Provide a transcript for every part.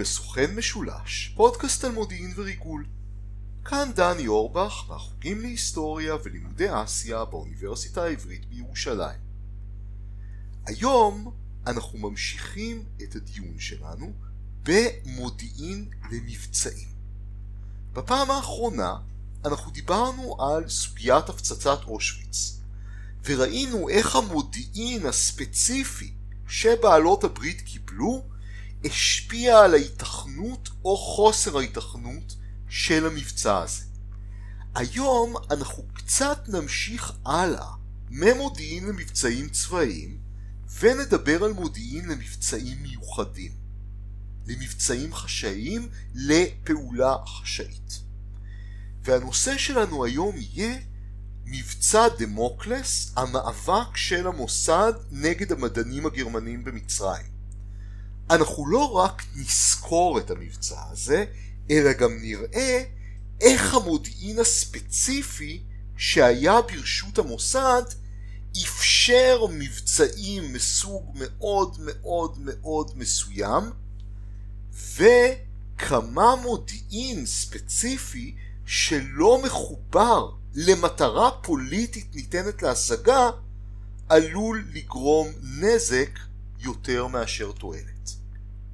לסוכן משולש, פודקאסט על מודיעין וריגול. כאן דני אורבך מהחוגים להיסטוריה ולימודי אסיה באוניברסיטה העברית בירושלים. היום אנחנו ממשיכים את הדיון שלנו במודיעין למבצעים. בפעם האחרונה אנחנו דיברנו על סוגיית הפצצת אושוויץ וראינו איך המודיעין הספציפי שבעלות הברית קיבלו השפיע על ההיתכנות או חוסר ההיתכנות של המבצע הזה. היום אנחנו קצת נמשיך הלאה ממודיעין למבצעים צבאיים ונדבר על מודיעין למבצעים מיוחדים, למבצעים חשאיים, לפעולה חשאית. והנושא שלנו היום יהיה מבצע דמוקלס, המאבק של המוסד נגד המדענים הגרמנים במצרים. אנחנו לא רק נזכור את המבצע הזה, אלא גם נראה איך המודיעין הספציפי שהיה ברשות המוסד אפשר מבצעים מסוג מאוד מאוד מאוד מסוים וכמה מודיעין ספציפי שלא מחובר למטרה פוליטית ניתנת להשגה עלול לגרום נזק יותר מאשר תועלת.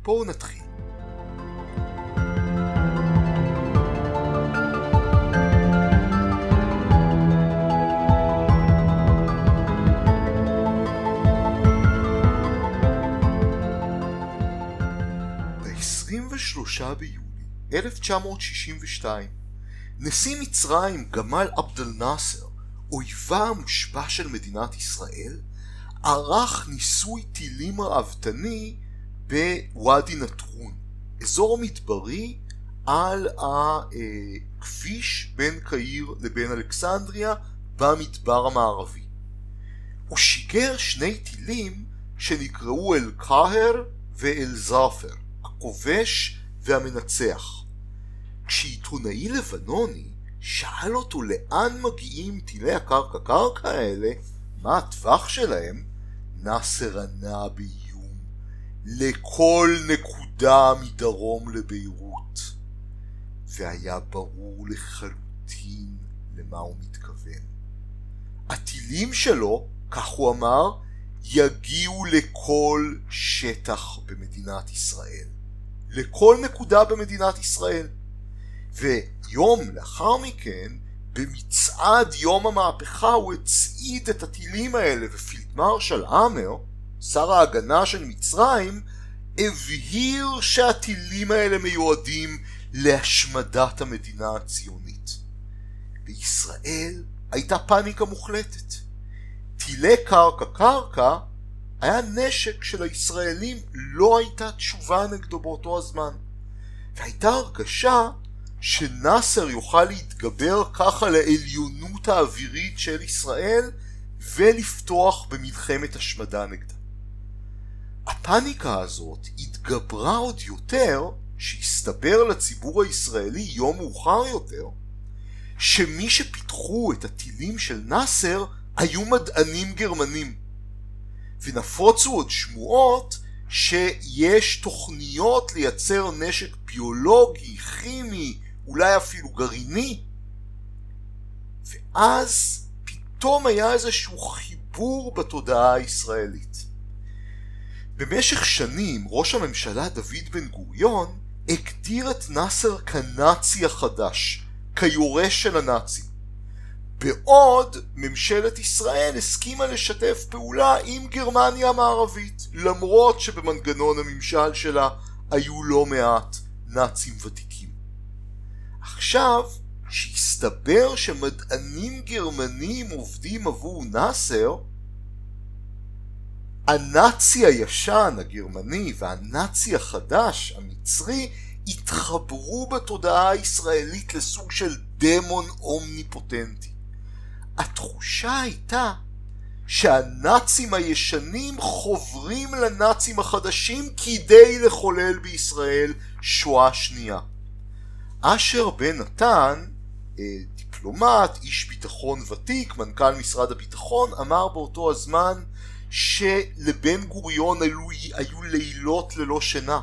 בואו נתחיל. ב-23 ביולי 1962 נשיא מצרים גמל עבד אל נאסר, אויבה המושבע של מדינת ישראל, ערך ניסוי טילים ראוותני בוואדי נטרון, אזור מדברי על הכביש בין קהיר לבין אלכסנדריה במדבר המערבי. הוא שיגר שני טילים שנקראו אל-קאהר ואל-זאפר, הכובש והמנצח. כשעיתונאי לבנוני שאל אותו לאן מגיעים טילי הקרקע קרקע האלה, מה הטווח שלהם, נאסר ענה באיום, לכל נקודה מדרום לביירות. והיה ברור לחלוטין למה הוא מתכוון. הטילים שלו, כך הוא אמר, יגיעו לכל שטח במדינת ישראל. לכל נקודה במדינת ישראל. ויום לאחר מכן, במצעד יום המהפכה הוא הצעיד את הטילים האלה, ופילדמרשל עמר, שר ההגנה של מצרים, הבהיר שהטילים האלה מיועדים להשמדת המדינה הציונית. בישראל הייתה פאניקה מוחלטת. טילי קרקע קרקע היה נשק שלישראלים לא הייתה תשובה נגדו באותו הזמן. והייתה הרגשה שנאסר יוכל להתגבר ככה לעליונות האווירית של ישראל ולפתוח במלחמת השמדה נגדה. הפאניקה הזאת התגברה עוד יותר שהסתבר לציבור הישראלי יום מאוחר יותר שמי שפיתחו את הטילים של נאסר היו מדענים גרמנים ונפוצו עוד שמועות שיש תוכניות לייצר נשק ביולוגי, כימי, אולי אפילו גרעיני ואז פתאום היה איזשהו חיבור בתודעה הישראלית. במשך שנים ראש הממשלה דוד בן גוריון הגדיר את נאסר כנאצי החדש, כיורש של הנאצים. בעוד ממשלת ישראל הסכימה לשתף פעולה עם גרמניה המערבית, למרות שבמנגנון הממשל שלה היו לא מעט נאצים ותיקים. עכשיו, שהסתבר שמדענים גרמנים עובדים עבור נאסר, הנאצי הישן הגרמני והנאצי החדש המצרי התחברו בתודעה הישראלית לסוג של דמון אומניפוטנטי. התחושה הייתה שהנאצים הישנים חוברים לנאצים החדשים כדי לחולל בישראל שואה שנייה. אשר בן נתן, אה, דיפלומט, איש ביטחון ותיק, מנכ"ל משרד הביטחון, אמר באותו הזמן שלבן גוריון היו, היו לילות ללא שינה.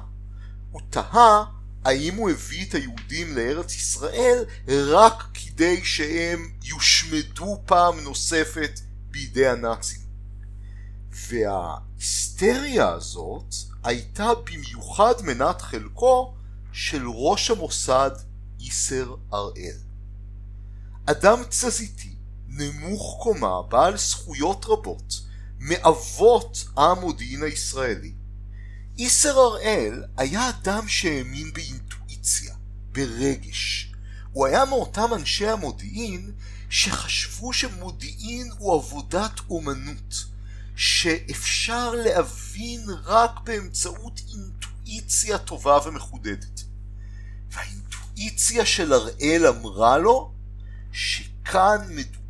הוא תהה האם הוא הביא את היהודים לארץ ישראל רק כדי שהם יושמדו פעם נוספת בידי הנאצים. וההיסטריה הזאת הייתה במיוחד מנת חלקו של ראש המוסד איסר הראל. אדם תזזיתי, נמוך קומה, בעל זכויות רבות, מאבות המודיעין הישראלי. איסר הראל היה אדם שהאמין באינטואיציה, ברגש. הוא היה מאותם אנשי המודיעין שחשבו שמודיעין הוא עבודת אומנות, שאפשר להבין רק באמצעות אינטואיציה טובה ומחודדת. והאינטואיציה של הראל אמרה לו שכאן מדובר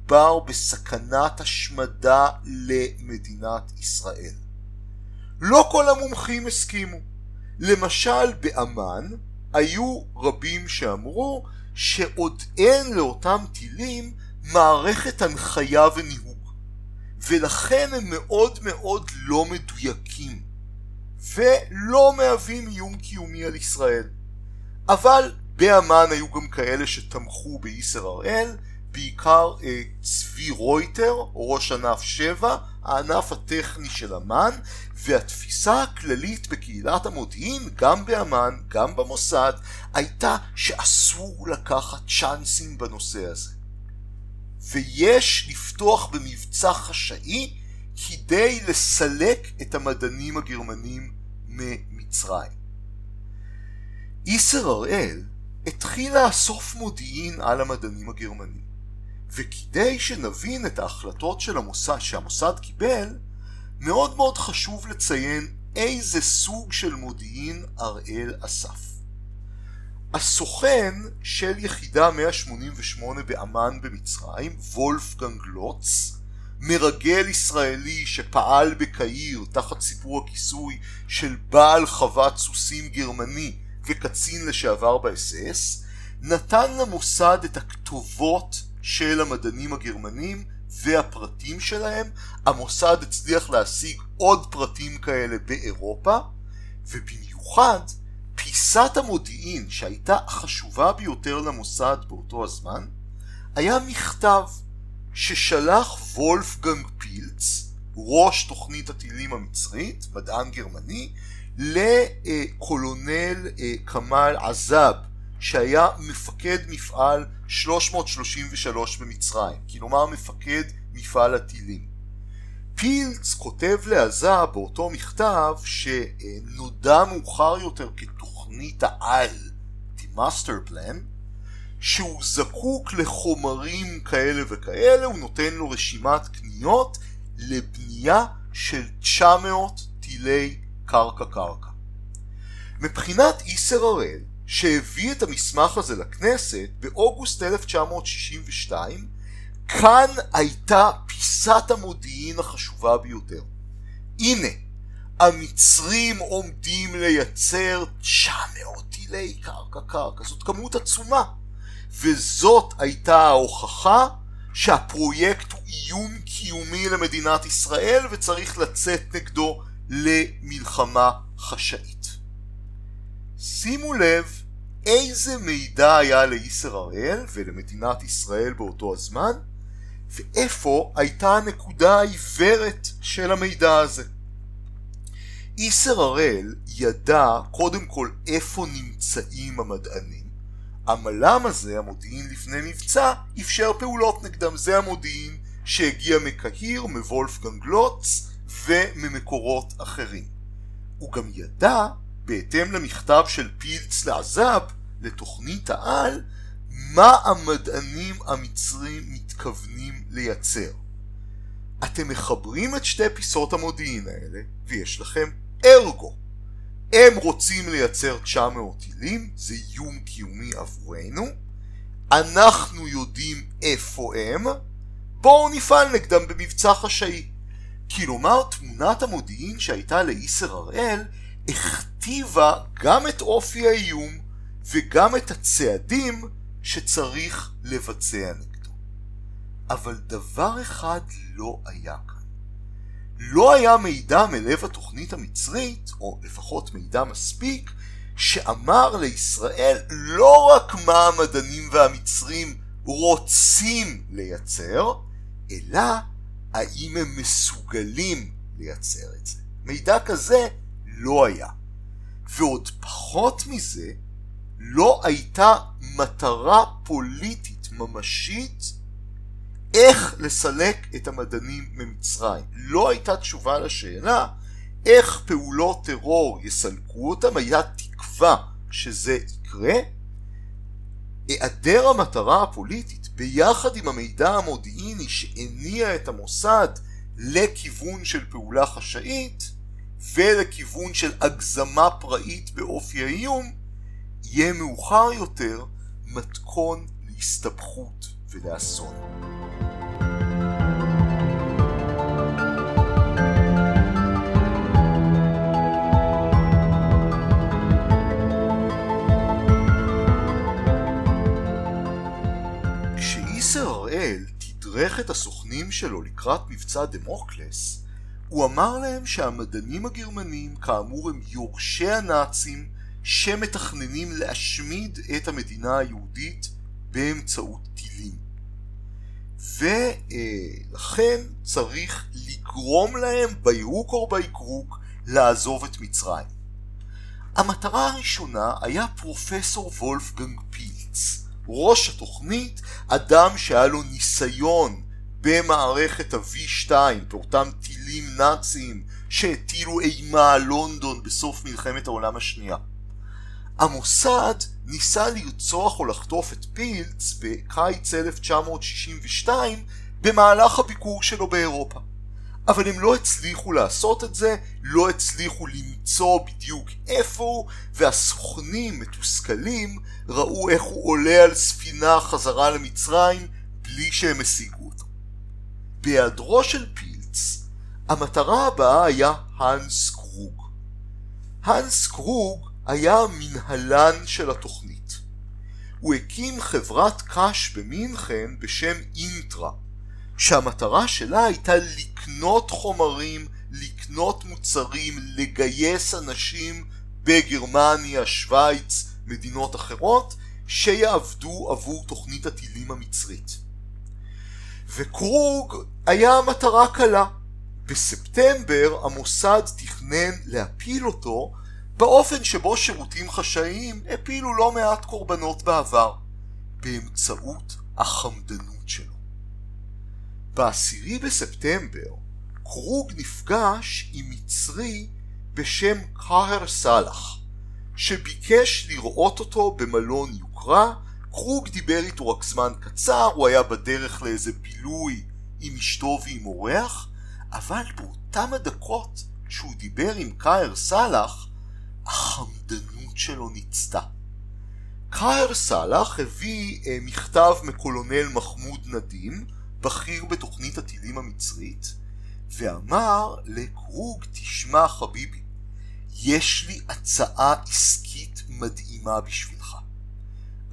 בסכנת השמדה למדינת ישראל. לא כל המומחים הסכימו. למשל באמ"ן היו רבים שאמרו שעוד אין לאותם טילים מערכת הנחיה וניהוג ולכן הם מאוד מאוד לא מדויקים ולא מהווים איום קיומי על ישראל אבל באמ"ן היו גם כאלה שתמכו באיסר הראל בעיקר אה, צבי רויטר, ראש ענף 7, הענף הטכני של אמ"ן, והתפיסה הכללית בקהילת המודיעין, גם באמ"ן, גם במוסד, הייתה שאסור לקחת צ'אנסים בנושא הזה. ויש לפתוח במבצע חשאי כדי לסלק את המדענים הגרמנים ממצרים. איסר הראל התחיל לאסוף מודיעין על המדענים הגרמנים. וכדי שנבין את ההחלטות של המוסד, שהמוסד קיבל, מאוד מאוד חשוב לציין איזה סוג של מודיעין הראל אסף. הסוכן של יחידה 188 באמ"ן במצרים, וולפגנג לוץ, מרגל ישראלי שפעל בקהיר תחת סיפור הכיסוי של בעל חוות סוסים גרמני וקצין לשעבר באס-אס, נתן למוסד את הכתובות של המדענים הגרמנים והפרטים שלהם. המוסד הצליח להשיג עוד פרטים כאלה באירופה, ובמיוחד פיסת המודיעין שהייתה החשובה ביותר למוסד באותו הזמן, היה מכתב ששלח וולפגנג פילץ, ראש תוכנית הטילים המצרית, מדען גרמני, לקולונל אה, כמאל עזאב, שהיה מפקד מפעל 333 במצרים, כלומר מפקד מפעל הטילים. פילץ כותב לעזה באותו מכתב שנודע מאוחר יותר כתוכנית העל, The Master Plan, שהוא זקוק לחומרים כאלה וכאלה, הוא נותן לו רשימת קניות לבנייה של 900 טילי קרקע קרקע. מבחינת איסר הראל, שהביא את המסמך הזה לכנסת באוגוסט 1962, כאן הייתה פיסת המודיעין החשובה ביותר. הנה, המצרים עומדים לייצר 900 טילי קרקע קרקע, זאת כמות עצומה. וזאת הייתה ההוכחה שהפרויקט הוא איום קיומי למדינת ישראל וצריך לצאת נגדו למלחמה חשאית. שימו לב איזה מידע היה לאיסר הראל ולמדינת ישראל באותו הזמן ואיפה הייתה הנקודה העיוורת של המידע הזה. איסר הראל ידע קודם כל איפה נמצאים המדענים. המל"ם הזה, המודיעין לפני מבצע, אפשר פעולות נגדם. זה המודיעין שהגיע מקהיר, מוולפגנג לוץ וממקורות אחרים. הוא גם ידע בהתאם למכתב של פילץ לעזב לתוכנית העל, מה המדענים המצרים מתכוונים לייצר. אתם מחברים את שתי פיסות המודיעין האלה, ויש לכם ארגו. הם רוצים לייצר 900 טילים, זה איום קיומי עבורנו, אנחנו יודעים איפה הם, בואו נפעל נגדם במבצע חשאי. כלומר, תמונת המודיעין שהייתה לאיסר הראל הכתיבה גם את אופי האיום וגם את הצעדים שצריך לבצע נגדו. אבל דבר אחד לא היה כאן. לא היה מידע מלב התוכנית המצרית, או לפחות מידע מספיק, שאמר לישראל לא רק מה המדענים והמצרים רוצים לייצר, אלא האם הם מסוגלים לייצר את זה. מידע כזה לא היה. ועוד פחות מזה, לא הייתה מטרה פוליטית ממשית איך לסלק את המדענים ממצרים. לא הייתה תשובה לשאלה איך פעולות טרור יסלקו אותם, היה תקווה שזה יקרה. היעדר המטרה הפוליטית ביחד עם המידע המודיעיני שהניע את המוסד לכיוון של פעולה חשאית ולכיוון של הגזמה פראית באופי האיום יהיה מאוחר יותר מתכון להסתבכות ולאסון. כשאיסר הראל תדרך את הסוכנים שלו לקראת מבצע דמוקלס, הוא אמר להם שהמדענים הגרמנים כאמור הם יורשי הנאצים שמתכננים להשמיד את המדינה היהודית באמצעות טילים. ולכן צריך לגרום להם בירוק או ביקרוק לעזוב את מצרים. המטרה הראשונה היה פרופסור וולפגנג פילץ, ראש התוכנית, אדם שהיה לו ניסיון במערכת ה-V2, באותם טילים נאציים שהטילו אימה על לונדון בסוף מלחמת העולם השנייה. המוסד ניסה לרצוח או לחטוף את פילץ בקיץ 1962 במהלך הביקור שלו באירופה. אבל הם לא הצליחו לעשות את זה, לא הצליחו למצוא בדיוק איפה הוא, והסוכנים מתוסכלים ראו איך הוא עולה על ספינה חזרה למצרים בלי שהם השיגו. בהיעדרו של פילץ, המטרה הבאה היה האנס קרוג. האנס קרוג היה מנהלן של התוכנית. הוא הקים חברת קש במינכן בשם אינטרה, שהמטרה שלה הייתה לקנות חומרים, לקנות מוצרים, לגייס אנשים בגרמניה, שווייץ, מדינות אחרות, שיעבדו עבור תוכנית הטילים המצרית. וקרוג היה מטרה קלה. בספטמבר המוסד תכנן להפיל אותו באופן שבו שירותים חשאיים הפילו לא מעט קורבנות בעבר, באמצעות החמדנות שלו. בעשירי בספטמבר קרוג נפגש עם מצרי בשם קהר סאלח, שביקש לראות אותו במלון יוקרה, קרוג דיבר איתו רק זמן קצר, הוא היה בדרך לאיזה בילוי עם אשתו ועם אורח, אבל באותם הדקות שהוא דיבר עם קהר סאלח, החמדנות שלו ניצתה. קהר סאלח הביא אה, מכתב מקולונל מחמוד נדים, בכיר בתוכנית הטילים המצרית, ואמר לקרוג, תשמע חביבי, יש לי הצעה עסקית מדהימה בשבילך.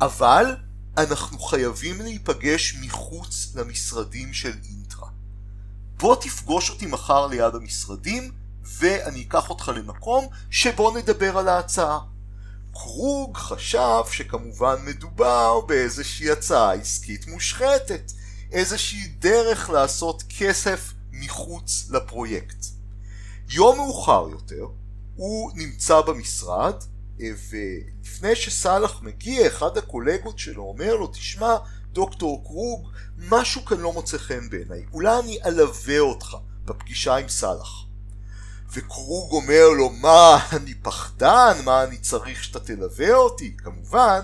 אבל אנחנו חייבים להיפגש מחוץ למשרדים של אינטרה. בוא תפגוש אותי מחר ליד המשרדים, ואני אקח אותך למקום שבו נדבר על ההצעה. קרוג חשב שכמובן מדובר באיזושהי הצעה עסקית מושחתת, איזושהי דרך לעשות כסף מחוץ לפרויקט. יום מאוחר יותר הוא נמצא במשרד ולפני שסאלח מגיע אחד הקולגות שלו אומר לו תשמע דוקטור קרוג משהו כאן לא מוצא חן בעיניי. אולי אני אלווה אותך בפגישה עם סאלח. וקרוג אומר לו מה אני פחדן? מה אני צריך שאתה תלווה אותי? כמובן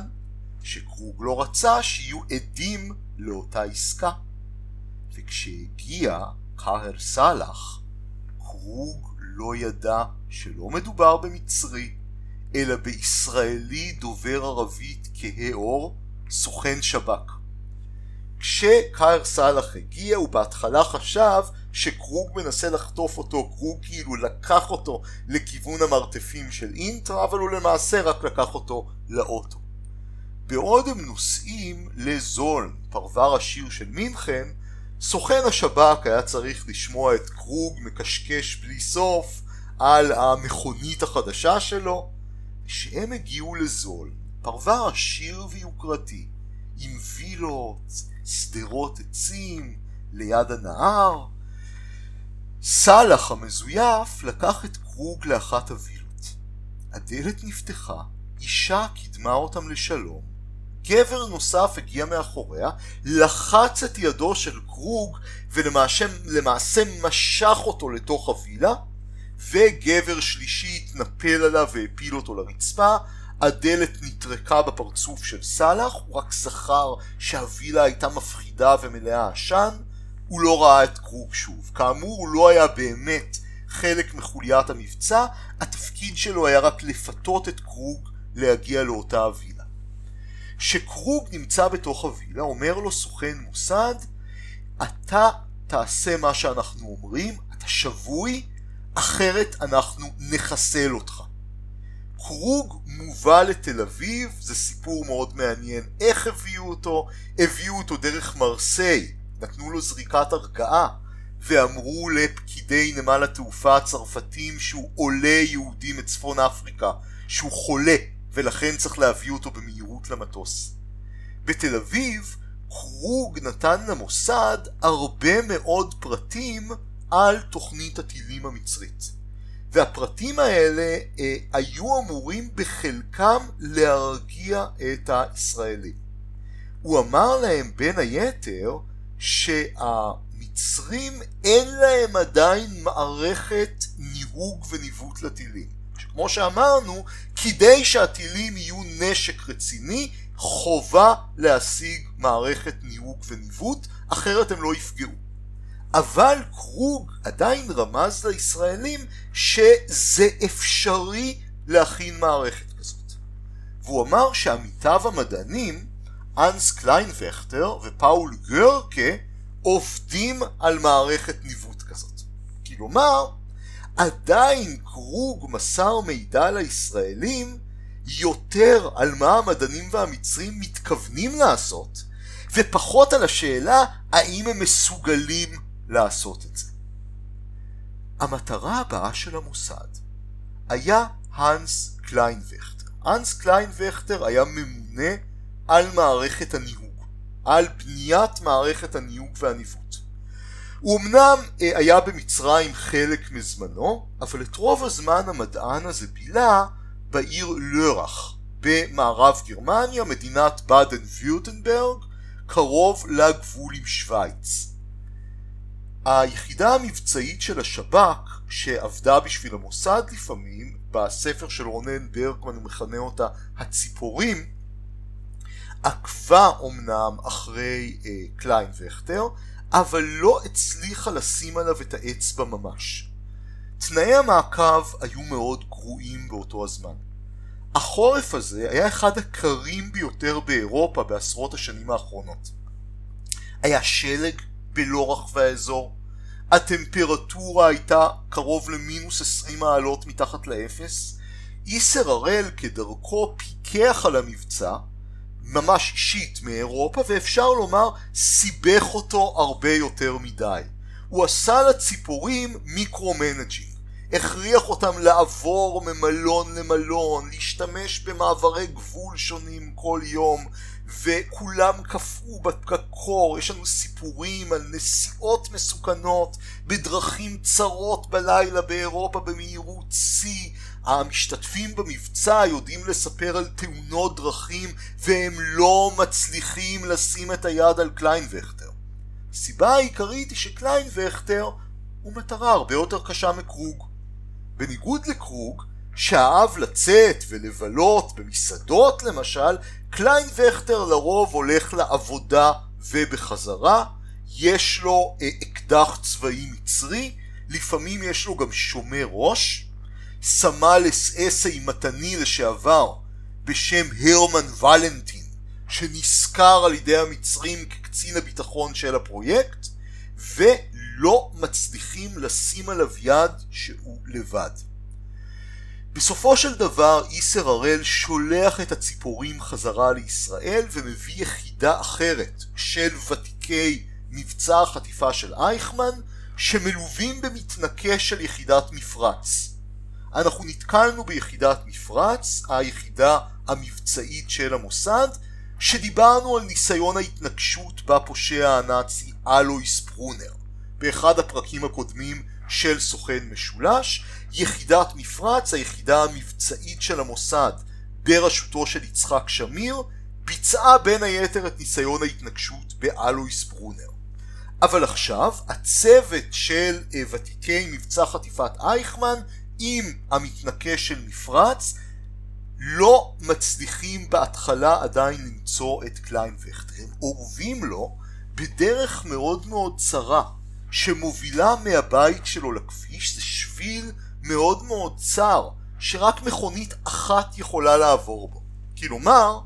שקרוג לא רצה שיהיו עדים לאותה עסקה. וכשהגיע קהר סאלח קרוג לא ידע שלא מדובר במצרי אלא בישראלי דובר ערבית כהה עור, סוכן שב"כ. כשקאיר סאלח הגיע הוא בהתחלה חשב שקרוג מנסה לחטוף אותו, קרוג כאילו לקח אותו לכיוון המרתפים של אינטרה, אבל הוא למעשה רק לקח אותו לאוטו. בעוד הם נוסעים לזולן, פרבר השיר של מינכן, סוכן השב"כ היה צריך לשמוע את קרוג מקשקש בלי סוף על המכונית החדשה שלו, שהם הגיעו לזול, פרבר עשיר ויוקרתי, עם וילות, שדרות עצים, ליד הנהר. סאלח המזויף לקח את קרוג לאחת הווילות. הדלת נפתחה, אישה קידמה אותם לשלום, גבר נוסף הגיע מאחוריה, לחץ את ידו של קרוג ולמעשה משך אותו לתוך הווילה, וגבר שלישי התנפל עליו והפיל אותו לרצפה, הדלת נטרקה בפרצוף של סאלח, הוא רק זכר שהווילה הייתה מפחידה ומלאה עשן, הוא לא ראה את קרוג שוב. כאמור, הוא לא היה באמת חלק מחוליית המבצע, התפקיד שלו היה רק לפתות את קרוג להגיע לאותה הווילה. כשקרוג נמצא בתוך הווילה, אומר לו סוכן מוסד, אתה תעשה מה שאנחנו אומרים, אתה שבוי, אחרת אנחנו נחסל אותך. קרוג מובא לתל אביב, זה סיפור מאוד מעניין איך הביאו אותו, הביאו אותו דרך מרסיי, נתנו לו זריקת הרגעה ואמרו לפקידי נמל התעופה הצרפתים שהוא עולה יהודי מצפון אפריקה, שהוא חולה ולכן צריך להביא אותו במהירות למטוס. בתל אביב קרוג נתן למוסד הרבה מאוד פרטים על תוכנית הטילים המצרית. והפרטים האלה אה, היו אמורים בחלקם להרגיע את הישראלים. הוא אמר להם בין היתר שהמצרים אין להם עדיין מערכת ניהוג וניווט לטילים. כמו שאמרנו, כדי שהטילים יהיו נשק רציני, חובה להשיג מערכת ניהוג וניווט, אחרת הם לא יפגעו. אבל קרוג עדיין רמז לישראלים שזה אפשרי להכין מערכת כזאת. והוא אמר שעמיתיו המדענים, האנס קליינווכטר ופאול גרקה, עובדים על מערכת ניווט כזאת. כלומר, עדיין קרוג מסר מידע לישראלים יותר על מה המדענים והמצרים מתכוונים לעשות, ופחות על השאלה האם הם מסוגלים לעשות את זה. המטרה הבאה של המוסד היה האנס קליינווכטר. האנס קליינווכטר היה ממונה על מערכת הניהוג, על בניית מערכת הניהוג והניווט. הוא אמנם אה, היה במצרים חלק מזמנו, אבל את רוב הזמן המדען הזה בילה בעיר לרח במערב גרמניה, מדינת באדן ויוטנברג, קרוב לגבול עם שווייץ. היחידה המבצעית של השב"כ, שעבדה בשביל המוסד לפעמים, בספר של רונן ברגמן הוא מכנה אותה הציפורים, עקבה אמנם אחרי אה, קליין וכטר, אבל לא הצליחה לשים עליו את האצבע ממש. תנאי המעקב היו מאוד גרועים באותו הזמן. החורף הזה היה אחד הקרים ביותר באירופה בעשרות השנים האחרונות. היה שלג בלא רחבי האזור, הטמפרטורה הייתה קרוב למינוס 20 מעלות מתחת לאפס, איסר הראל כדרכו פיקח על המבצע ממש אישית מאירופה ואפשר לומר סיבך אותו הרבה יותר מדי. הוא עשה לציפורים micro-managing. הכריח אותם לעבור ממלון למלון, להשתמש במעברי גבול שונים כל יום, וכולם קפאו בקור, יש לנו סיפורים על נסיעות מסוכנות בדרכים צרות בלילה באירופה במהירות שיא, המשתתפים במבצע יודעים לספר על תאונות דרכים והם לא מצליחים לשים את היד על קליינווכטר. הסיבה העיקרית היא שקליינווכטר הוא מטרה הרבה יותר קשה מקרוג. בניגוד לקרוג, שאהב לצאת ולבלות במסעדות למשל, קליינווכטר לרוב הולך לעבודה ובחזרה, יש לו אה, אקדח צבאי מצרי, לפעמים יש לו גם שומר ראש, סמל אס אסי מתני לשעבר בשם הרמן ולנטין, שנשכר על ידי המצרים כקצין הביטחון של הפרויקט, ולא מצליחים לשים עליו יד שהוא לבד. בסופו של דבר איסר הראל שולח את הציפורים חזרה לישראל ומביא יחידה אחרת של ותיקי מבצע החטיפה של אייכמן שמלווים במתנקש של יחידת מפרץ. אנחנו נתקלנו ביחידת מפרץ, היחידה המבצעית של המוסד, שדיברנו על ניסיון ההתנגשות בפושע הנאצי אלויס פרונר באחד הפרקים הקודמים של סוכן משולש, יחידת מפרץ, היחידה המבצעית של המוסד בראשותו של יצחק שמיר, ביצעה בין היתר את ניסיון ההתנגשות באלויס פרונר. אבל עכשיו הצוות של אה, ותיקי מבצע חטיפת אייכמן עם המתנקש של מפרץ לא מצליחים בהתחלה עדיין למצוא את קליין וכטר. הם אורבים לו בדרך מאוד מאוד צרה שמובילה מהבית שלו לכביש, זה שביל מאוד מאוד צר שרק מכונית אחת יכולה לעבור בו. כלומר,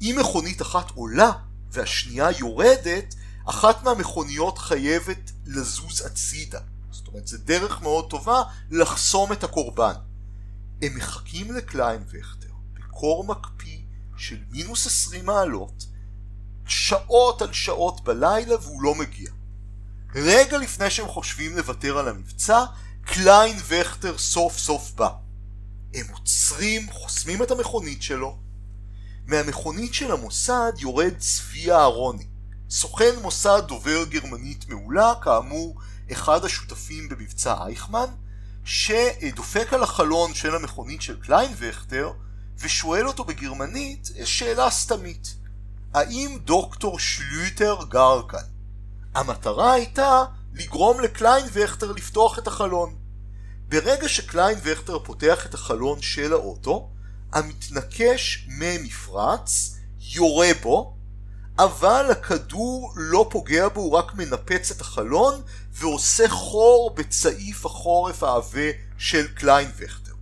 אם מכונית אחת עולה והשנייה יורדת, אחת מהמכוניות חייבת לזוז הצידה. זאת אומרת, זו דרך מאוד טובה לחסום את הקורבן. הם מחכים לקליין וכטר בקור מקפיא של מינוס עשרים מעלות, שעות על שעות בלילה והוא לא מגיע. רגע לפני שהם חושבים לוותר על המבצע, קליין וכטר סוף סוף בא. הם עוצרים, חוסמים את המכונית שלו. מהמכונית של המוסד יורד צבי אהרוני, סוכן מוסד דובר גרמנית מעולה, כאמור אחד השותפים במבצע אייכמן, שדופק על החלון של המכונית של קליינווכטר ושואל אותו בגרמנית שאלה סתמית האם דוקטור שלוטר גר כאן? המטרה הייתה לגרום לקליינווכטר לפתוח את החלון. ברגע שקליינווכטר פותח את החלון של האוטו, המתנקש ממפרץ יורה בו, אבל הכדור לא פוגע בו, הוא רק מנפץ את החלון ועושה חור בצעיף החורף העבה של קליינווכטר.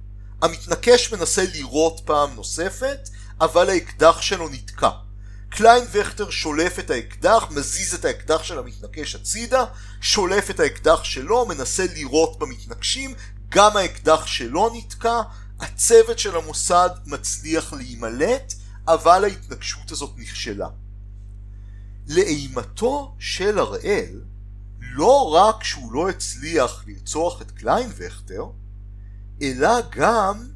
המתנקש מנסה לירות פעם נוספת, אבל האקדח שלו נתקע. קליינווכטר שולף את האקדח, מזיז את האקדח של המתנקש הצידה, שולף את האקדח שלו, מנסה לירות במתנקשים, גם האקדח שלו נתקע, הצוות של המוסד מצליח להימלט, אבל ההתנקשות הזאת נכשלה. לאימתו של הראל, לא רק שהוא לא הצליח לרצוח את קליינווכטר, אלא גם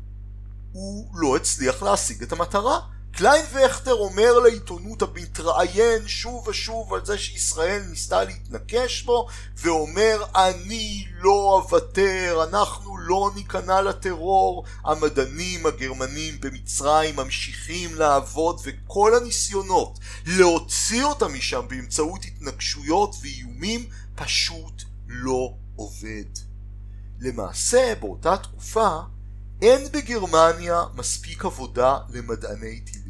הוא לא הצליח להשיג את המטרה. קליינווכטר אומר לעיתונות מתראיין שוב ושוב על זה שישראל ניסתה להתנקש בו ואומר אני לא אוותר, אנחנו לא ניכנע לטרור המדענים הגרמנים במצרים ממשיכים לעבוד וכל הניסיונות להוציא אותם משם באמצעות התנגשויות ואיומים פשוט לא עובד. למעשה באותה תקופה אין בגרמניה מספיק עבודה למדעני טילים.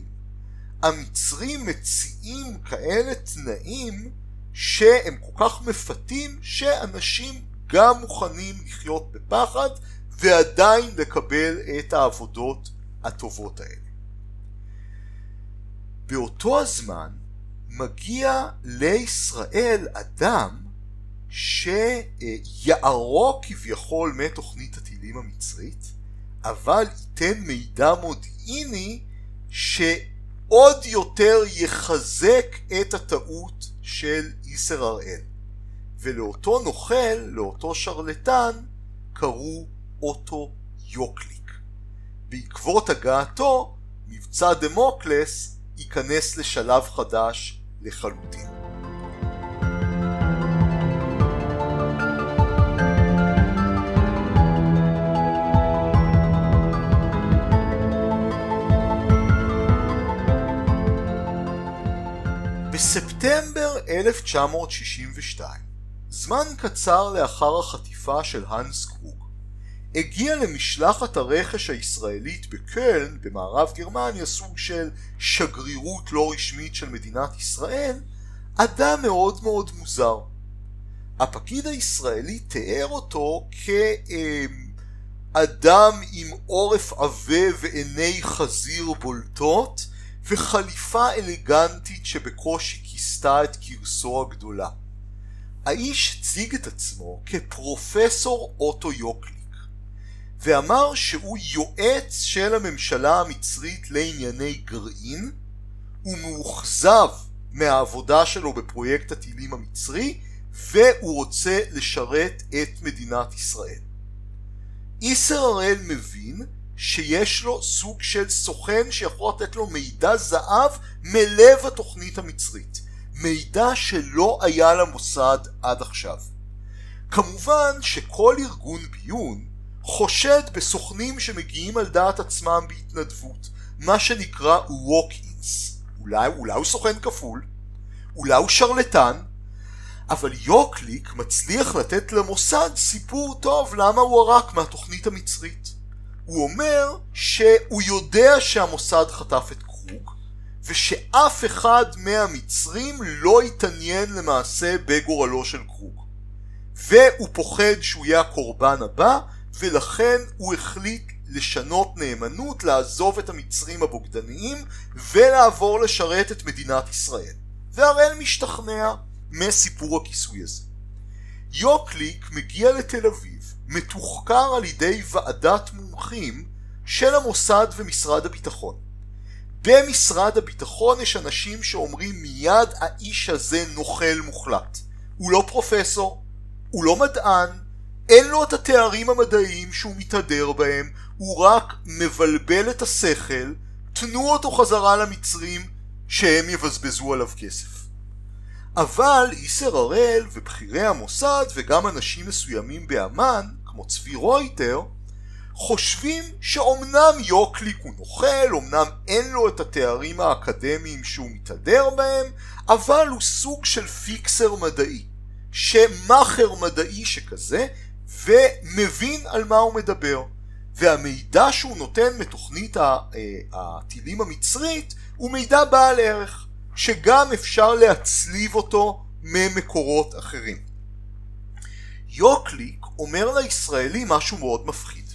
המצרים מציעים כאלה תנאים שהם כל כך מפתים שאנשים גם מוכנים לחיות בפחד ועדיין לקבל את העבודות הטובות האלה. באותו הזמן מגיע לישראל אדם שיערו כביכול מתוכנית הטילים המצרית אבל ייתן מידע מודיעיני שעוד יותר יחזק את הטעות של איסר הראל. ולאותו נוכל, לאותו שרלטן, קראו אוטו יוקליק. בעקבות הגעתו, מבצע דמוקלס ייכנס לשלב חדש לחלוטין. בספטמבר 1962, זמן קצר לאחר החטיפה של האנס קרוג, הגיע למשלחת הרכש הישראלית בקלן במערב גרמניה סוג של שגרירות לא רשמית של מדינת ישראל אדם מאוד מאוד מוזר. הפקיד הישראלי תיאר אותו כאדם עם עורף עבה ועיני חזיר בולטות וחליפה אלגנטית שבקושי כיסתה את כרסו הגדולה. האיש הציג את עצמו כפרופסור אוטו יוקליק, ואמר שהוא יועץ של הממשלה המצרית לענייני גרעין, הוא מאוכזב מהעבודה שלו בפרויקט הטילים המצרי, והוא רוצה לשרת את מדינת ישראל. איסר הראל מבין שיש לו סוג של סוכן שיכול לתת לו מידע זהב מלב התוכנית המצרית. מידע שלא היה למוסד עד עכשיו. כמובן שכל ארגון ביון חושד בסוכנים שמגיעים על דעת עצמם בהתנדבות, מה שנקרא walk-ins. אולי, אולי הוא סוכן כפול, אולי הוא שרלטן, אבל יוקליק מצליח לתת למוסד סיפור טוב למה הוא ערק מהתוכנית המצרית. הוא אומר שהוא יודע שהמוסד חטף את ושאף אחד מהמצרים לא התעניין למעשה בגורלו של קרוג. והוא פוחד שהוא יהיה הקורבן הבא, ולכן הוא החליט לשנות נאמנות, לעזוב את המצרים הבוגדניים, ולעבור לשרת את מדינת ישראל. והראל משתכנע מסיפור הכיסוי הזה. יוקליק מגיע לתל אביב, מתוחקר על ידי ועדת מומחים של המוסד ומשרד הביטחון. במשרד הביטחון יש אנשים שאומרים מיד האיש הזה נוכל מוחלט. הוא לא פרופסור, הוא לא מדען, אין לו את התארים המדעיים שהוא מתהדר בהם, הוא רק מבלבל את השכל, תנו אותו חזרה למצרים שהם יבזבזו עליו כסף. אבל איסר הראל ובכירי המוסד וגם אנשים מסוימים באמ"ן, כמו צבי רויטר, חושבים שאומנם יוקליק הוא נוכל, אומנם אין לו את התארים האקדמיים שהוא מתהדר בהם, אבל הוא סוג של פיקסר מדעי, שמאכר מדעי שכזה, ומבין על מה הוא מדבר. והמידע שהוא נותן מתוכנית אה, הטילים המצרית הוא מידע בעל ערך, שגם אפשר להצליב אותו ממקורות אחרים. יוקליק אומר לישראלי משהו מאוד מפחיד.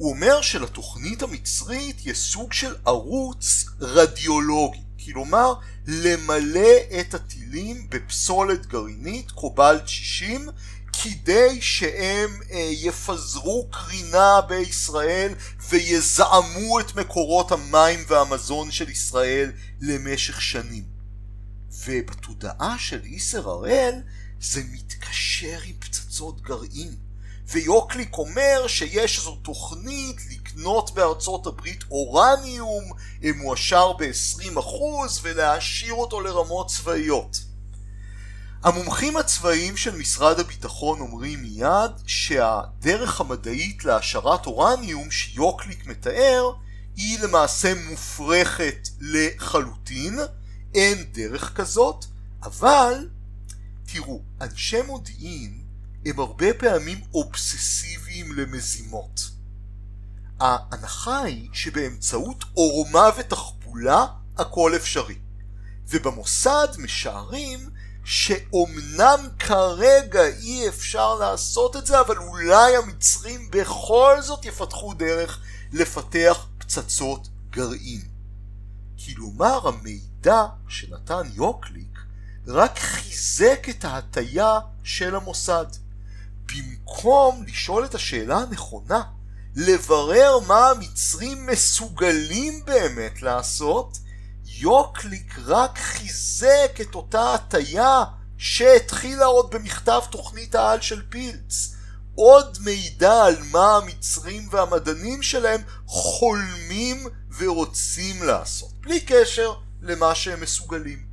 הוא אומר שלתוכנית המצרית יש סוג של ערוץ רדיולוגי, כלומר למלא את הטילים בפסולת גרעינית, קובלט 60, כדי שהם אה, יפזרו קרינה בישראל ויזעמו את מקורות המים והמזון של ישראל למשך שנים. ובתודעה של איסר הראל זה מתקשר עם פצצות גרעין. ויוקליק אומר שיש איזו תוכנית לקנות בארצות הברית אורניום מועשר ב-20% ולהעשיר אותו לרמות צבאיות. המומחים הצבאיים של משרד הביטחון אומרים מיד שהדרך המדעית להעשרת אורניום שיוקליק מתאר היא למעשה מופרכת לחלוטין, אין דרך כזאת, אבל תראו, אנשי מודיעין הם הרבה פעמים אובססיביים למזימות. ההנחה היא שבאמצעות עורמה ותחבולה הכל אפשרי. ובמוסד משערים שאומנם כרגע אי אפשר לעשות את זה, אבל אולי המצרים בכל זאת יפתחו דרך לפתח פצצות גרעין. כלומר המידע שנתן יוקליק רק חיזק את ההטייה של המוסד. במקום לשאול את השאלה הנכונה, לברר מה המצרים מסוגלים באמת לעשות, יוקליק רק חיזק את אותה הטיה שהתחילה עוד במכתב תוכנית העל של פילץ. עוד מידע על מה המצרים והמדענים שלהם חולמים ורוצים לעשות, בלי קשר למה שהם מסוגלים.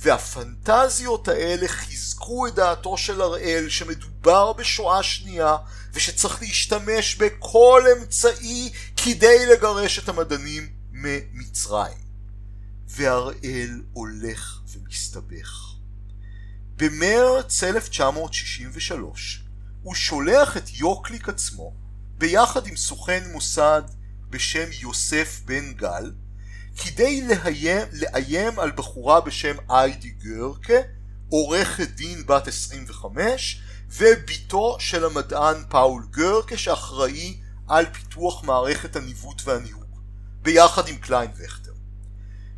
והפנטזיות האלה חיזקו את דעתו של הראל שמדובר בשואה שנייה ושצריך להשתמש בכל אמצעי כדי לגרש את המדענים ממצרים. והראל הולך ומסתבך. במרץ 1963 הוא שולח את יוקליק עצמו ביחד עם סוכן מוסד בשם יוסף בן גל כדי לאיים, לאיים על בחורה בשם היידי גרקה, עורכת דין בת 25 ובתו של המדען פאול גרקה שאחראי על פיתוח מערכת הניווט והניהוג ביחד עם קליינווכטר.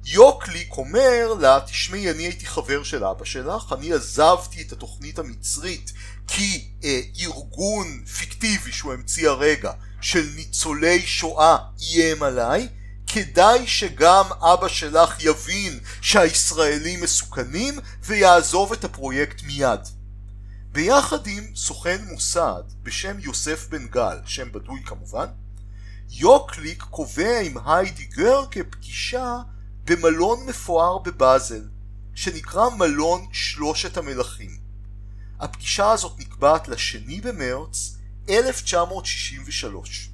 יוקליק אומר לה, תשמעי, אני הייתי חבר של אבא שלך, אני עזבתי את התוכנית המצרית כי אה, ארגון פיקטיבי שהוא המציא הרגע של ניצולי שואה איים עליי, כדאי שגם אבא שלך יבין שהישראלים מסוכנים ויעזוב את הפרויקט מיד. ביחד עם סוכן מוסד בשם יוסף בן גל, שם בדוי כמובן, יוקליק קובע עם היידי גרקה פגישה במלון מפואר בבאזל, שנקרא מלון שלושת המלכים. הפגישה הזאת נקבעת לשני במרץ 1963.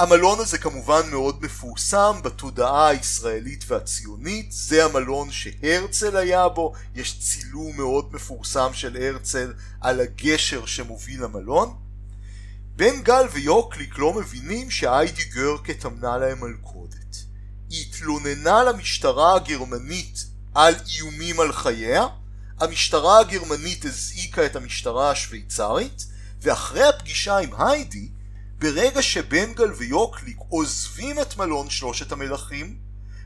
המלון הזה כמובן מאוד מפורסם בתודעה הישראלית והציונית, זה המלון שהרצל היה בו, יש צילום מאוד מפורסם של הרצל על הגשר שמוביל למלון. בן גל ויוקליק לא מבינים שהיידי גרקה טמנה להם מלכודת. היא התלוננה למשטרה הגרמנית על איומים על חייה, המשטרה הגרמנית הזעיקה את המשטרה השוויצרית, ואחרי הפגישה עם היידי, ברגע שבן גל ויוקליק עוזבים את מלון שלושת המלכים,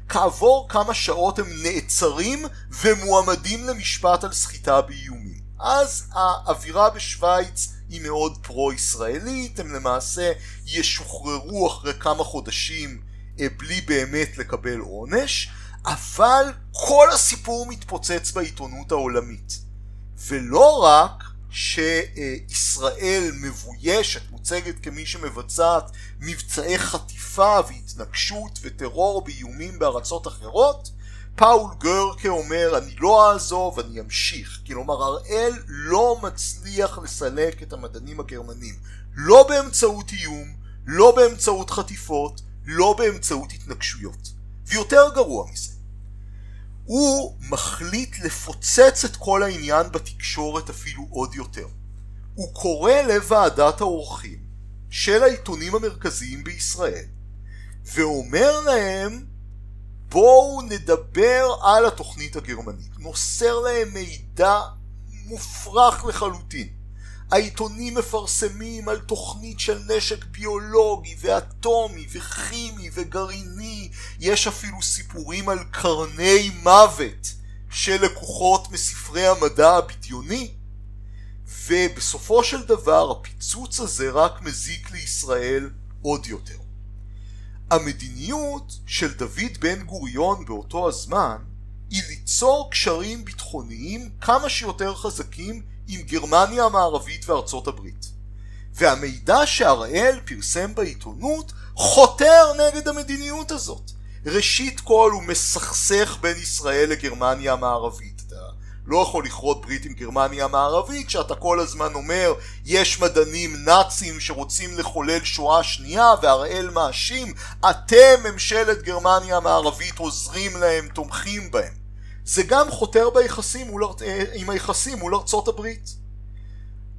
כעבור כמה שעות הם נעצרים ומועמדים למשפט על סחיטה באיומים. אז האווירה בשוויץ היא מאוד פרו-ישראלית, הם למעשה ישוחררו אחרי כמה חודשים אה, בלי באמת לקבל עונש, אבל כל הסיפור מתפוצץ בעיתונות העולמית. ולא רק שישראל מבוישת, מוצגת כמי שמבצעת מבצעי חטיפה והתנגשות וטרור באיומים בארצות אחרות, פאול גרקה אומר אני לא אעזוב, אני אמשיך. כלומר הראל לא מצליח לסלק את המדענים הגרמנים, לא באמצעות איום, לא באמצעות חטיפות, לא באמצעות התנגשויות. ויותר גרוע מזה, הוא מחליט לפוצץ את כל העניין בתקשורת אפילו עוד יותר. הוא קורא לוועדת האורחים של העיתונים המרכזיים בישראל ואומר להם בואו נדבר על התוכנית הגרמנית. מוסר להם מידע מופרך לחלוטין. העיתונים מפרסמים על תוכנית של נשק ביולוגי ואטומי וכימי וגרעיני, יש אפילו סיפורים על קרני מוות שלקוחות מספרי המדע הבדיוני, ובסופו של דבר הפיצוץ הזה רק מזיק לישראל עוד יותר. המדיניות של דוד בן גוריון באותו הזמן היא ליצור קשרים ביטחוניים כמה שיותר חזקים עם גרמניה המערבית וארצות הברית. והמידע שהראל פרסם בעיתונות חותר נגד המדיניות הזאת. ראשית כל הוא מסכסך בין ישראל לגרמניה המערבית. אתה לא יכול לכרות ברית עם גרמניה המערבית שאתה כל הזמן אומר יש מדענים נאצים שרוצים לחולל שואה שנייה והראל מאשים אתם ממשלת גרמניה המערבית עוזרים להם תומכים בהם זה גם חותר ביחסים מול, אה, עם היחסים מול ארצות הברית.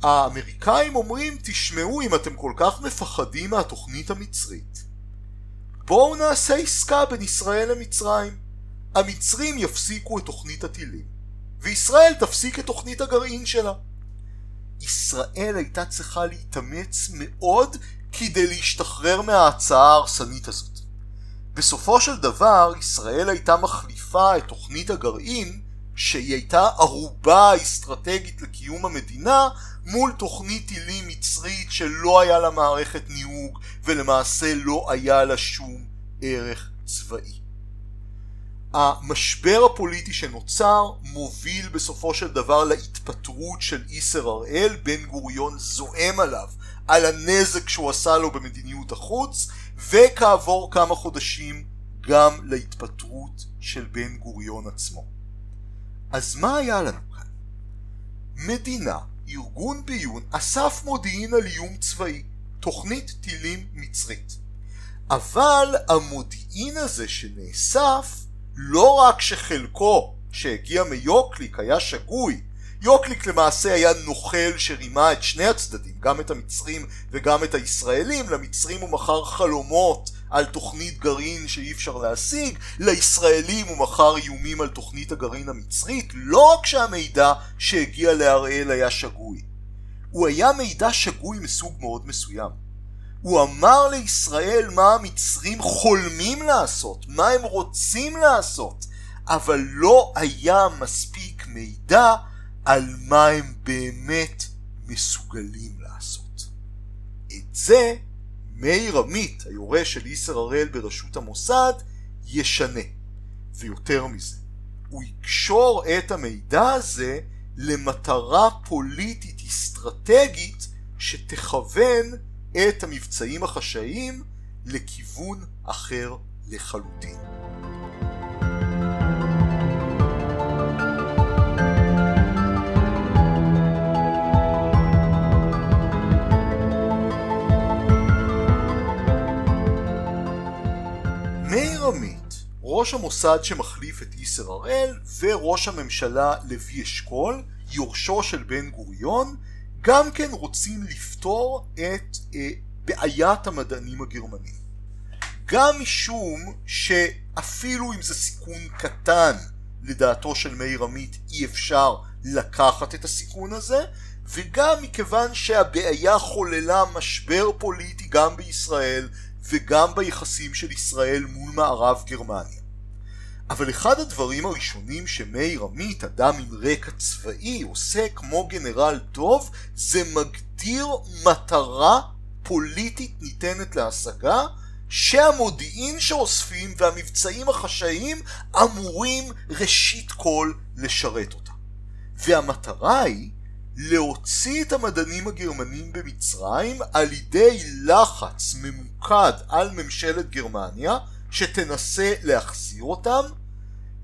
האמריקאים אומרים תשמעו אם אתם כל כך מפחדים מהתוכנית המצרית בואו נעשה עסקה בין ישראל למצרים. המצרים יפסיקו את תוכנית הטילים וישראל תפסיק את תוכנית הגרעין שלה. ישראל הייתה צריכה להתאמץ מאוד כדי להשתחרר מההצעה ההרסנית הזאת בסופו של דבר ישראל הייתה מחליפה את תוכנית הגרעין שהיא הייתה ערובה אסטרטגית לקיום המדינה מול תוכנית טילים מצרית שלא היה לה מערכת ניהוג ולמעשה לא היה לה שום ערך צבאי. המשבר הפוליטי שנוצר מוביל בסופו של דבר להתפטרות של איסר הראל, בן גוריון זועם עליו על הנזק שהוא עשה לו במדיניות החוץ וכעבור כמה חודשים גם להתפטרות של בן גוריון עצמו. אז מה היה לנו כאן? מדינה, ארגון ביון, אסף מודיעין על איום צבאי, תוכנית טילים מצרית. אבל המודיעין הזה שנאסף, לא רק שחלקו שהגיע מיוקליק היה שגוי, יוקליק למעשה היה נוכל שרימה את שני הצדדים, גם את המצרים וגם את הישראלים, למצרים הוא מכר חלומות על תוכנית גרעין שאי אפשר להשיג, לישראלים הוא מכר איומים על תוכנית הגרעין המצרית, לא רק שהמידע שהגיע להראל היה שגוי, הוא היה מידע שגוי מסוג מאוד מסוים. הוא אמר לישראל מה המצרים חולמים לעשות, מה הם רוצים לעשות, אבל לא היה מספיק מידע על מה הם באמת מסוגלים לעשות. את זה מאיר עמית, היורש של איסר הראל בראשות המוסד, ישנה. ויותר מזה, הוא יקשור את המידע הזה למטרה פוליטית אסטרטגית שתכוון את המבצעים החשאיים לכיוון אחר לחלוטין. ראש המוסד שמחליף את איסר הראל וראש הממשלה לוי אשכול, יורשו של בן גוריון, גם כן רוצים לפתור את אה, בעיית המדענים הגרמנים. גם משום שאפילו אם זה סיכון קטן לדעתו של מאיר עמית אי אפשר לקחת את הסיכון הזה וגם מכיוון שהבעיה חוללה משבר פוליטי גם בישראל וגם ביחסים של ישראל מול מערב גרמניה. אבל אחד הדברים הראשונים שמאיר עמית, אדם עם רקע צבאי, עושה כמו גנרל טוב, זה מגדיר מטרה פוליטית ניתנת להשגה שהמודיעין שאוספים והמבצעים החשאיים אמורים ראשית כל לשרת אותה. והמטרה היא להוציא את המדענים הגרמנים במצרים על ידי לחץ ממוקד על ממשלת גרמניה שתנסה להחזיר אותם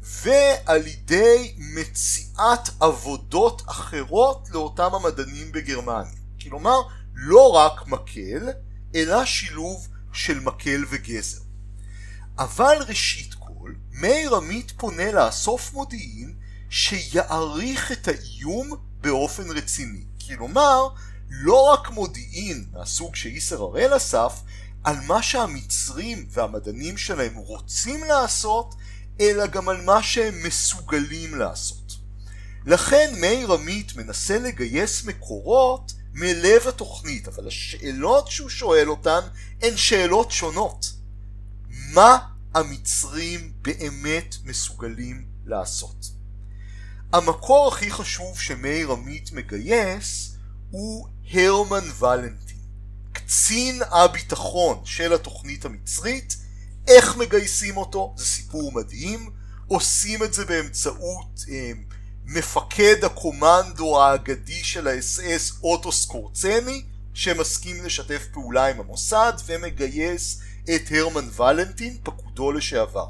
ועל ידי מציאת עבודות אחרות לאותם המדענים בגרמניה. כלומר, לא רק מקל, אלא שילוב של מקל וגזר. אבל ראשית כל, מאיר עמית פונה לאסוף מודיעין שיעריך את האיום באופן רציני. כלומר, לא רק מודיעין מהסוג שאיסר הראל אסף, על מה שהמצרים והמדענים שלהם רוצים לעשות, אלא גם על מה שהם מסוגלים לעשות. לכן מאיר עמית מנסה לגייס מקורות מלב התוכנית, אבל השאלות שהוא שואל אותן הן שאלות שונות. מה המצרים באמת מסוגלים לעשות? המקור הכי חשוב שמאיר עמית מגייס הוא הרמן ולנטין, קצין הביטחון של התוכנית המצרית. איך מגייסים אותו? זה סיפור מדהים. עושים את זה באמצעות אה, מפקד הקומנדו האגדי של האס-אס אוטו סקורצני שמסכים לשתף פעולה עם המוסד ומגייס את הרמן ולנטין, פקודו לשעבר.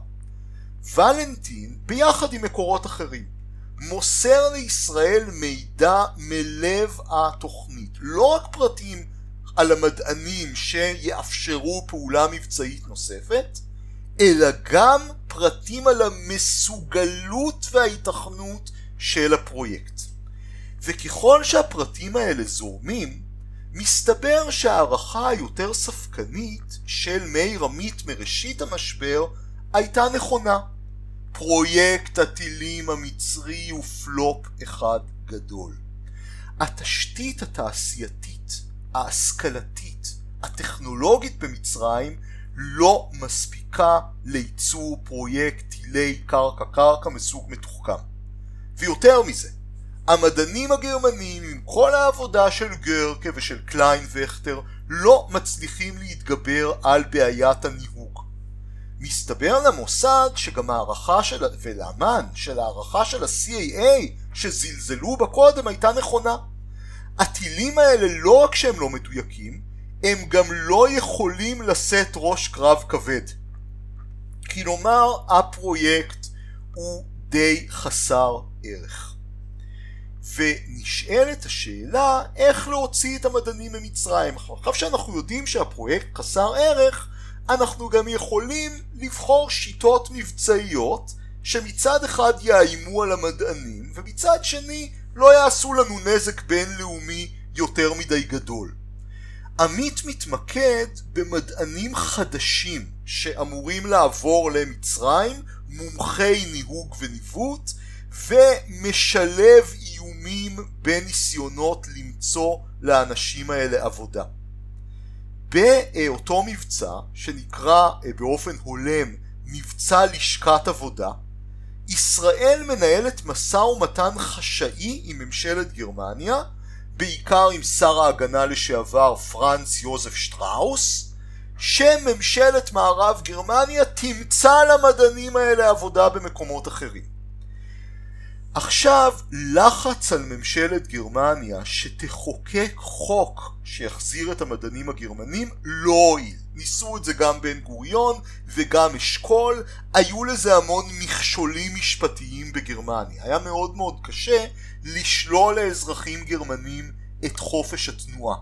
ולנטין, ביחד עם מקורות אחרים, מוסר לישראל מידע מלב התוכנית, לא רק פרטים על המדענים שיאפשרו פעולה מבצעית נוספת, אלא גם פרטים על המסוגלות וההיתכנות של הפרויקט. וככל שהפרטים האלה זורמים, מסתבר שההערכה היותר ספקנית של מאיר עמית מראשית המשבר הייתה נכונה. פרויקט הטילים המצרי הוא פלופ אחד גדול. התשתית התעשייתית, ההשכלתית, הטכנולוגית במצרים לא מספיקה לייצור פרויקט טילי קרקע-קרקע מסוג מתוחכם. ויותר מזה, המדענים הגרמנים עם כל העבודה של גרקה ושל קליין וכטר לא מצליחים להתגבר על בעיית הניהוג. מסתבר למוסד שגם הערכה של, ולאמן של הערכה של ה-CAA שזלזלו בה קודם הייתה נכונה. הטילים האלה לא רק שהם לא מדויקים, הם גם לא יכולים לשאת ראש קרב כבד. כלומר הפרויקט הוא די חסר ערך. ונשאלת השאלה איך להוציא את המדענים ממצרים. עכשיו שאנחנו יודעים שהפרויקט חסר ערך, אנחנו גם יכולים לבחור שיטות מבצעיות שמצד אחד יאיימו על המדענים ומצד שני לא יעשו לנו נזק בינלאומי יותר מדי גדול. עמית מתמקד במדענים חדשים שאמורים לעבור למצרים, מומחי ניהוג וניווט, ומשלב איומים בניסיונות למצוא לאנשים האלה עבודה. באותו מבצע, שנקרא אה, באופן הולם מבצע לשכת עבודה, ישראל מנהלת משא ומתן חשאי עם ממשלת גרמניה, בעיקר עם שר ההגנה לשעבר פרנץ יוזף שטראוס, שממשלת מערב גרמניה תמצא למדענים האלה עבודה במקומות אחרים. עכשיו לחץ על ממשלת גרמניה שתחוקק חוק שיחזיר את המדענים הגרמנים לא הועיל. ניסו את זה גם בן גוריון וגם אשכול, היו לזה המון מכשולים משפטיים בגרמניה. היה מאוד מאוד קשה לשלול לאזרחים גרמנים את חופש התנועה.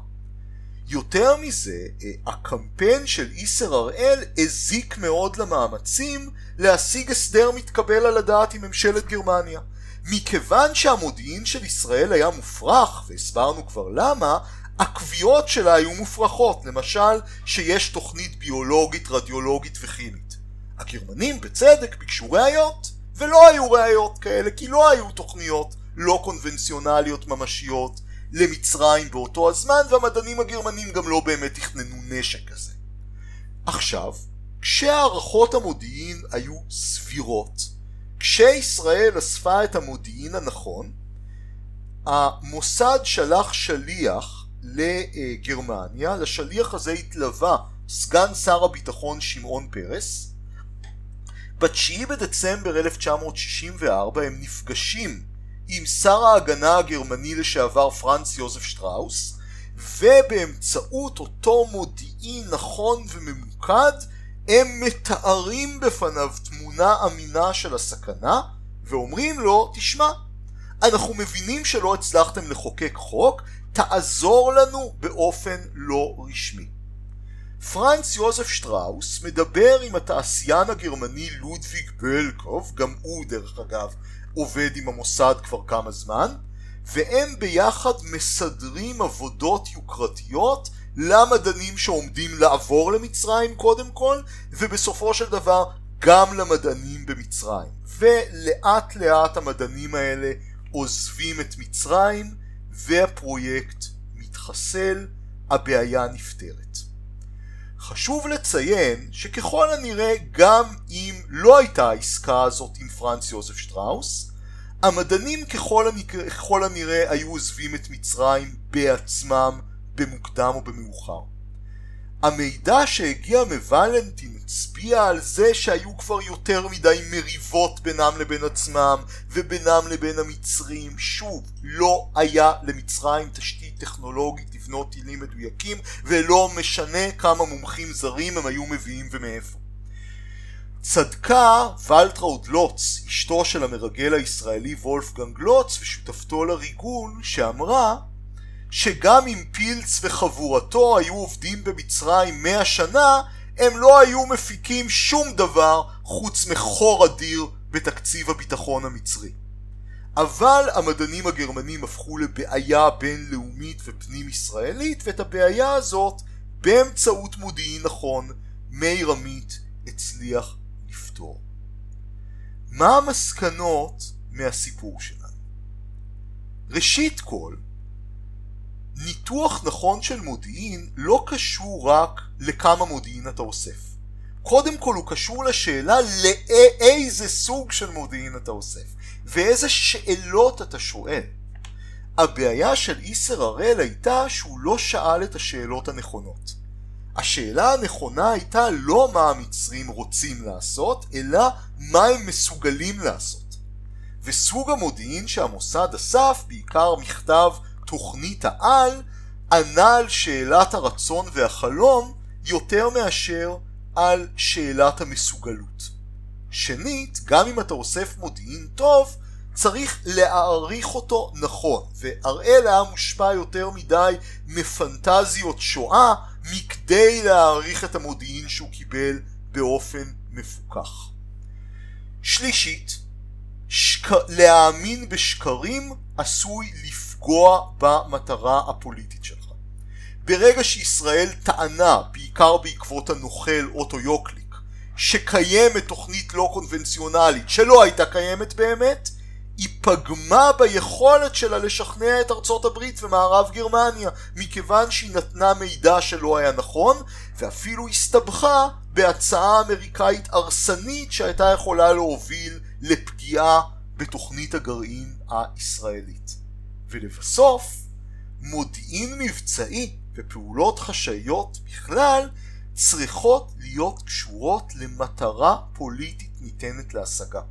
יותר מזה, אה, הקמפיין של איסר הראל הזיק מאוד למאמצים להשיג הסדר מתקבל על הדעת עם ממשלת גרמניה. מכיוון שהמודיעין של ישראל היה מופרך, והסברנו כבר למה, הקביעות שלה היו מופרכות, למשל שיש תוכנית ביולוגית, רדיולוגית וכימית. הגרמנים בצדק ביקשו ראיות, ולא היו ראיות כאלה, כי לא היו תוכניות לא קונבנציונליות ממשיות למצרים באותו הזמן, והמדענים הגרמנים גם לא באמת תכננו נשק כזה. עכשיו, כשהערכות המודיעין היו סבירות, כשישראל אספה את המודיעין הנכון, המוסד שלח שליח לגרמניה, לשליח הזה התלווה סגן שר הביטחון שמעון פרס. ב-9 בדצמבר 1964 הם נפגשים עם שר ההגנה הגרמני לשעבר פרנץ יוזף שטראוס, ובאמצעות אותו מודיעין נכון וממוקד הם מתארים בפניו תמונה אמינה של הסכנה ואומרים לו, תשמע, אנחנו מבינים שלא הצלחתם לחוקק חוק, תעזור לנו באופן לא רשמי. פרנץ יוזף שטראוס מדבר עם התעשיין הגרמני לודוויג בלקוב, גם הוא דרך אגב עובד עם המוסד כבר כמה זמן, והם ביחד מסדרים עבודות יוקרתיות למדענים שעומדים לעבור למצרים קודם כל, ובסופו של דבר גם למדענים במצרים. ולאט לאט המדענים האלה עוזבים את מצרים, והפרויקט מתחסל, הבעיה נפתרת. חשוב לציין שככל הנראה גם אם לא הייתה העסקה הזאת עם פרנץ יוזף שטראוס, המדענים ככל, הנראה, ככל הנראה היו עוזבים את מצרים בעצמם במוקדם או במאוחר. המידע שהגיע מוולנטין הצביע על זה שהיו כבר יותר מדי מריבות בינם לבין עצמם ובינם לבין המצרים. שוב, לא היה למצרים תשתית טכנולוגית לבנות טילים מדויקים ולא משנה כמה מומחים זרים הם היו מביאים ומאיפה. צדקה ולטראוד לוץ, אשתו של המרגל הישראלי וולפגנג לוץ ושותפתו לריגול, שאמרה שגם אם פילץ וחבורתו היו עובדים במצרים מאה שנה, הם לא היו מפיקים שום דבר חוץ מחור אדיר בתקציב הביטחון המצרי. אבל המדענים הגרמנים הפכו לבעיה בינלאומית ופנים ישראלית, ואת הבעיה הזאת, באמצעות מודיעין נכון, מאיר עמית הצליח לפתור. מה המסקנות מהסיפור שלנו? ראשית כל, ניתוח נכון של מודיעין לא קשור רק לכמה מודיעין אתה אוסף. קודם כל הוא קשור לשאלה לאיזה סוג של מודיעין אתה אוסף, ואיזה שאלות אתה שואל. הבעיה של איסר הראל הייתה שהוא לא שאל את השאלות הנכונות. השאלה הנכונה הייתה לא מה המצרים רוצים לעשות, אלא מה הם מסוגלים לעשות. וסוג המודיעין שהמוסד אסף, בעיקר מכתב תוכנית העל ענה על שאלת הרצון והחלום יותר מאשר על שאלת המסוגלות. שנית, גם אם אתה אוסף מודיעין טוב, צריך להעריך אותו נכון, והראל היה מושפע יותר מדי מפנטזיות שואה מכדי להעריך את המודיעין שהוא קיבל באופן מפוקח. שלישית, שק... להאמין בשקרים עשוי לפעול לפגוע במטרה הפוליטית שלך. ברגע שישראל טענה, בעיקר בעקבות הנוכל אוטו יוקליק, שקיימת תוכנית לא קונבנציונלית שלא הייתה קיימת באמת, היא פגמה ביכולת שלה לשכנע את ארצות הברית ומערב גרמניה, מכיוון שהיא נתנה מידע שלא היה נכון, ואפילו הסתבכה בהצעה אמריקאית הרסנית שהייתה יכולה להוביל לפגיעה בתוכנית הגרעין הישראלית. ולבסוף, מודיעין מבצעי ופעולות חשאיות בכלל צריכות להיות קשורות למטרה פוליטית ניתנת להשגה.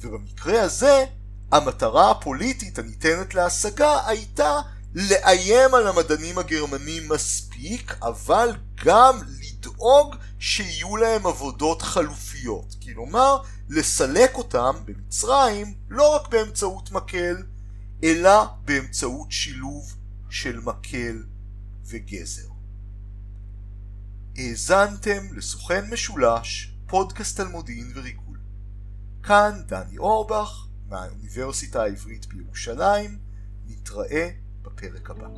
ובמקרה הזה, המטרה הפוליטית הניתנת להשגה הייתה לאיים על המדענים הגרמנים מספיק, אבל גם לדאוג שיהיו להם עבודות חלופיות. כלומר, לסלק אותם במצרים לא רק באמצעות מקל, אלא באמצעות שילוב של מקל וגזר. האזנתם לסוכן משולש, פודקאסט על מודיעין וריגול. כאן דני אורבך, מהאוניברסיטה העברית בירושלים, נתראה בפרק הבא.